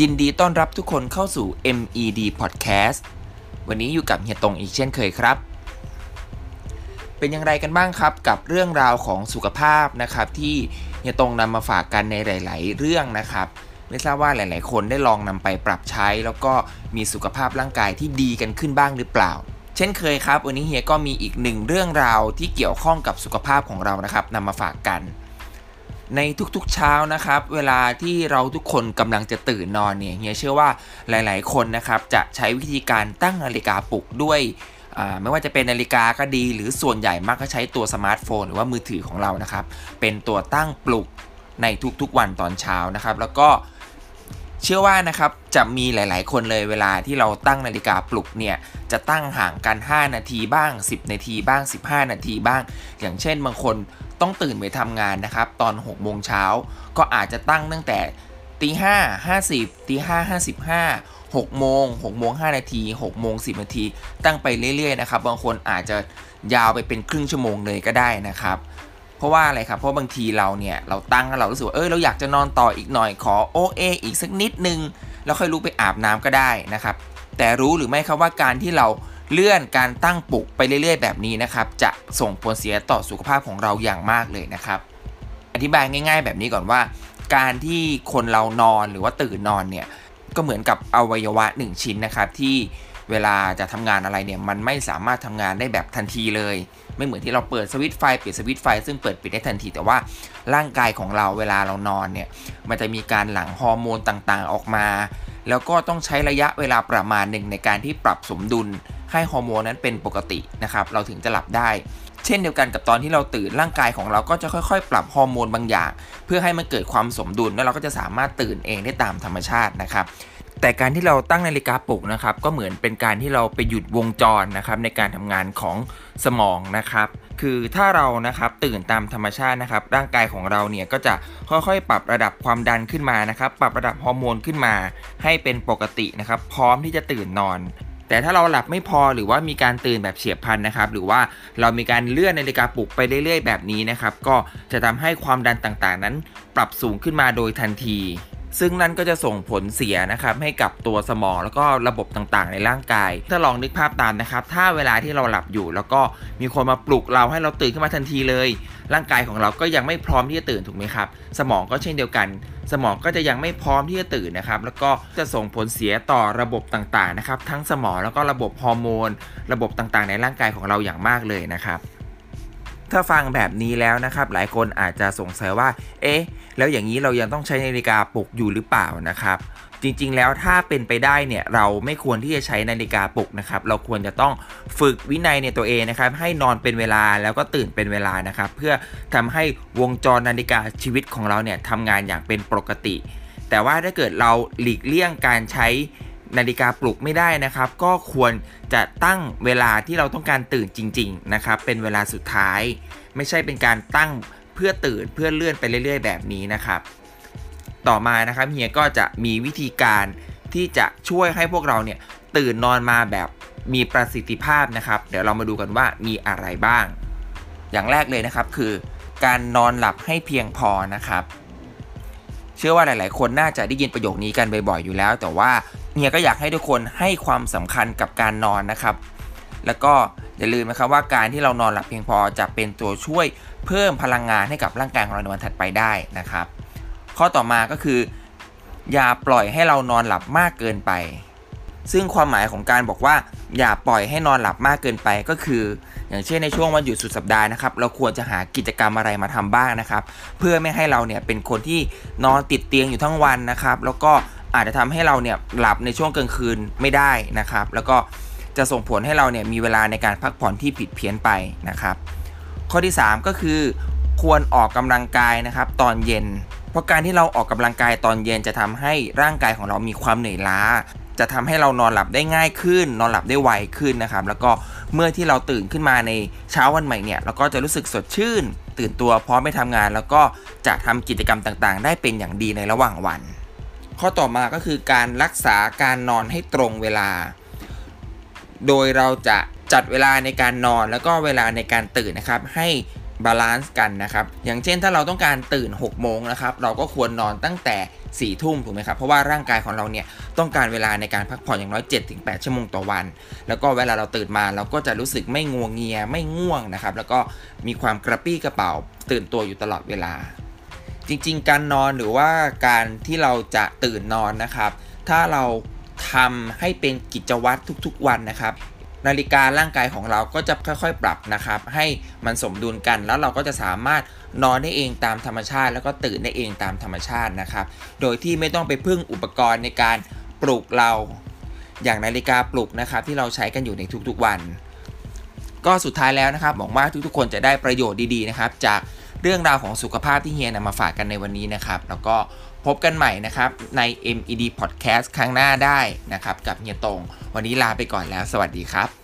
ยินดีต้อนรับทุกคนเข้าสู่ MED Podcast วันนี้อยู่กับเฮียตงอีกเช่นเคยครับ เป็นอย่างไรกันบ้างครับกับเรื่องราวของสุขภาพนะครับ ที่เฮียตงนำมาฝากกันในหลาย ๆ เรื่องนะครับ ไม่ทราบว่าหลาย ๆ คนได้ลองนำไปปรับใช้ แล้วก็มีสุขภาพร่างกายที่ดีกันขึ้นบ้างหรือเปล่า เช่นเคยครับ วันนี้เฮียก็มีอีกหนึ่งเรื่องราวที่เกี่ยวข้องกับสุขภาพของเรานะครับนำมาฝากกัน ในทุกๆเช้านะครับ เวลาที่เราทุกคนกำลังจะตื่นนอนเนี่ยเฮียเชื่อว่าหลายๆ คนนะครับจะใช้วิธีการตั้งนาฬิกาปลุกด้วยไม่ว่าจะเป็นนาฬิกาก็ดี หรือส่วนใหญ่มักจะใช้ตัวสมาร์ทโฟน หรือว่ามือถือของเรานะครับ เป็นตัวตั้งปลุกในทุกๆวันตอนเช้านะครับ แล้วก็ เชื่อว่านะครับจะมีหลาย ๆ คนเลยเวลาที่เราตั้งนาฬิกาปลุกเนี่ยจะตั้งห่างกัน 5 นาทีบ้าง 10 นาทีบ้าง 15 นาทีบ้าง อย่างเช่นบางคนต้องตื่นไปทำงานนะครับตอน6โมงเช้าก็อาจจะตั้งตั้งแต่ตีห้าห้าสิบตีห้าห้าสิบห้าหกโมงหกโมงห้านาทีหกโมงสิบนาที ตั้งไปเรื่อย ๆ นะครับ บางคนอาจจะยาวไปเป็นครึ่งชั่วโมงเลยก็ได้นะครับ เพราะว่าอะไรครับ เพราะบางทีเราเนี่ยเราตั้งเรารู้สึกว่าเออเราอยากจะนอนต่ออีกหน่อยขอโอเออีกสักนิดนึงแล้วค่อยลุกไปอาบน้ำก็ได้นะครับ แต่รู้หรือไม่ครับว่าการที่เราเลื่อนการตั้งปลุกไปเรื่อยๆ แบบนี้นะครับ จะส่งผลเสียต่อสุขภาพของเราอย่างมากเลยนะครับ อธิบายง่าย ๆ แบบนี้ก่อนว่า การที่คนเรานอนหรือว่าตื่นนอนเนี่ยก็เหมือนกับอวัยวะหนึ่งชิ้นนะครับที่ เวลาจะทำงานอะไรเนี่ยมันไม่สามารถทำงานได้แบบทันทีเลย ไม่เหมือนที่เราเปิดสวิตไฟปิดสวิตไฟ ซึ่งเปิดปิดได้ทันที แต่ว่าร่างกายของเราเวลาเรานอนเนี่ยมันจะมีการหลั่งฮอร์โมนต่างๆออกมา แล้วก็ต้องใช้ระยะเวลาประมาณหนึ่งในการที่ปรับสมดุลให้ฮอร์โมนนั้นเป็นปกตินะครับเราถึงจะหลับได้เช่นเดียวกันกับตอนที่เราตื่นร่างกายของเราก็จะค่อยๆ ปรับฮอร์โมนบางอย่าง เพื่อให้มันเกิดความสมดุลแล้วเราก็จะสามารถตื่นเองได้ตามธรรมชาตินะครับ แต่การที่เราตั้งนาฬิกาปลุกนะครับก็เหมือนเป็นการที่เราไปหยุดวงจรนะครับในการทำงานของสมองนะครับ คือถ้าเรานะครับตื่นตามธรรมชาตินะครับ ร่างกายของเราเนี่ยก็จะค่อยๆ ปรับระดับความดันขึ้นมานะครับ ปรับระดับฮอร์โมนขึ้นมา ให้เป็นปกตินะครับ พร้อมที่จะตื่นนอน แต่ถ้าเราหลับไม่พอหรือว่ามีการตื่นแบบเฉียบพลันนะครับ หรือว่าเรามีการเลื่อนนาฬิกาปลุกไปเรื่อยๆ แบบนี้นะครับ ก็จะทำให้ความดันต่างๆ นั้น ปรับสูงขึ้นมาโดยทันที ซึ่งนั่นก็จะส่งผลเสียนะครับให้กับตัวสมองแล้วก็ระบบต่างๆ ในร่างกาย ถ้าลองนึกภาพตามนะครับ ถ้าเวลาที่เราหลับอยู่ แล้วก็มีคนมาปลุกเราให้เราตื่นขึ้นมาทันทีเลย ร่างกายของเราก็ยังไม่พร้อมที่จะตื่นถูกไหมครับ สมองก็เช่นเดียวกัน สมองก็จะยังไม่พร้อมที่จะตื่นนะครับแล้วก็จะส่งผลเสียต่อระบบต่างๆนะครับทั้งสมองแล้วก็ระบบฮอร์โมน ระบบต่างๆ ในร่างกายของเราอย่างมากเลยนะครับ ถ้าฟังแบบนี้แล้วนะครับ หลายคนอาจจะสงสัยว่า เอ๊ะ แล้วอย่างนี้เรายังต้องใช้นาฬิกาปลุกอยู่หรือเปล่านะครับ จริงๆ แล้วถ้าเป็นไปได้เนี่ยเราไม่ควรที่จะใช้นาฬิกาปลุกนะครับ เราควรจะต้องฝึกวินัยในตัวเองนะครับ ให้นอนเป็นเวลาแล้วก็ตื่นเป็นเวลานะครับ เพื่อทำให้วงจรนาฬิกาชีวิตของเราเนี่ยทำงานอย่างเป็นปกติ แต่ว่าถ้าเกิดเราหลีกเลี่ยงการใช้ นาฬิกาปลุกไม่ได้นะครับ ก็ควรจะตั้งเวลาที่เราต้องการตื่นจริง ๆ นะครับ เป็นเวลาสุดท้าย ไม่ใช่เป็นการตั้งเพื่อตื่นเพื่อเลื่อนไปเรื่อย ๆ แบบนี้นะครับ ต่อมานะครับเฮียก็จะมีวิธีการที่จะช่วยให้พวกเราเนี่ยตื่นนอนมาแบบมีประสิทธิภาพนะครับ เดี๋ยวเรามาดูกันว่ามีอะไรบ้าง อย่างแรกเลยนะครับคือการนอนหลับให้เพียงพอนะครับ เชื่อว่าหลาย ๆ คนน่าจะได้ยินประโยคนี้กันบ่อย ๆ อยู่แล้ว แต่ว่า เฮียก็อยากให้ทุกคนให้ความสำคัญกับการนอนนะครับ แล้วก็อย่าลืมนะครับว่าการที่เรานอนหลับเพียงพอจะเป็นตัวช่วยเพิ่มพลังงานให้กับร่างกายของเราในวันถัดไปได้นะครับ ข้อต่อมาก็คือ อย่าปล่อยให้เรานอนหลับมากเกินไป ซึ่งความหมายของการบอกว่า อย่าปล่อยให้นอนหลับมากเกินไปก็คือ อย่างเช่นในช่วงวันหยุดสุดสัปดาห์นะครับเราควรจะหากิจกรรมอะไรมาทำบ้างนะครับ เพื่อไม่ให้เราเนี่ยเป็นคนที่นอนติดเตียงอยู่ทั้งวันนะครับ แล้วก็ อาจจะทำให้เราเนี่ยหลับในช่วงกลางคืนไม่ได้นะครับ แล้วก็จะส่งผลให้เราเนี่ยมีเวลาในการพักผ่อนที่ผิดเพี้ยนไปนะครับ ข้อที่ 3 ก็คือ ควรออกกำลังกายนะครับ ตอนเย็น เพราะการที่เราออกกำลังกายตอนเย็นจะทำให้ร่างกายของเรามีความเหนื่อยล้า จะทำให้เรานอนหลับได้ง่ายขึ้น นอนหลับได้ไวขึ้นนะครับ แล้วก็เมื่อที่เราตื่นขึ้นมาในเช้าวันใหม่เนี่ยเราก็จะรู้สึกสดชื่น ตื่นตัวพร้อมไปทำงาน แล้วก็จะทำกิจกรรมต่างๆ ได้เป็นอย่างดีในระหว่างวัน ข้อต่อมาก็คือการรักษาการนอนให้ตรงเวลา โดยเราจะจัดเวลาในการนอนแล้วก็เวลาในการตื่นนะครับให้ balance กันนะครับ อย่างเช่นถ้าเราต้องการตื่น 6 โมงนะครับ เราก็ควรนอนตั้งแต่4ี่ทุ่มถูกไหมครับ เพราะว่าร่างกายของเราเนี่ยต้องการเวลาในการพักผ่อนอย่างน้อย 7-8 ชั่วโมงต่อวัน แล้วก็เวลาเราตื่นมาเราก็จะรู้สึกไม่งัวเงีย ไม่ง่วงนะครับ แล้วก็มีความกระปรี้กระเปร่าตื่นตัวอยู่ตลอดเวลา จริงๆ การนอนหรือว่าการที่เราจะตื่นนอนนะครับ ถ้าเราทำให้เป็นกิจวัตรทุกๆ วันนะครับ นาฬิการ่างกายของเราก็จะค่อยๆ ปรับนะครับ ให้มันสมดุลกันแล้วเราก็จะสามารถนอนได้เองตามธรรมชาติ แล้วก็ตื่นได้เองตามธรรมชาตินะครับ โดยที่ไม่ต้องไปพึ่งอุปกรณ์ในการปลุกเราอย่างนาฬิกาปลุกนะครับที่เราใช้กันอยู่ในทุกๆวัน ก็สุดท้ายแล้วนะครับหวังว่าทุกๆ คนจะได้ประโยชน์ดีๆนะครับจาก เรื่องราวของสุขภาพที่เฮียนำมาฝากกันในวันนี้นะครับ แล้วก็พบกันใหม่นะครับใน MED Podcast ครั้งหน้าได้นะครับ กับเฮียตรง วันนี้ลาไปก่อนแล้ว สวัสดีครับ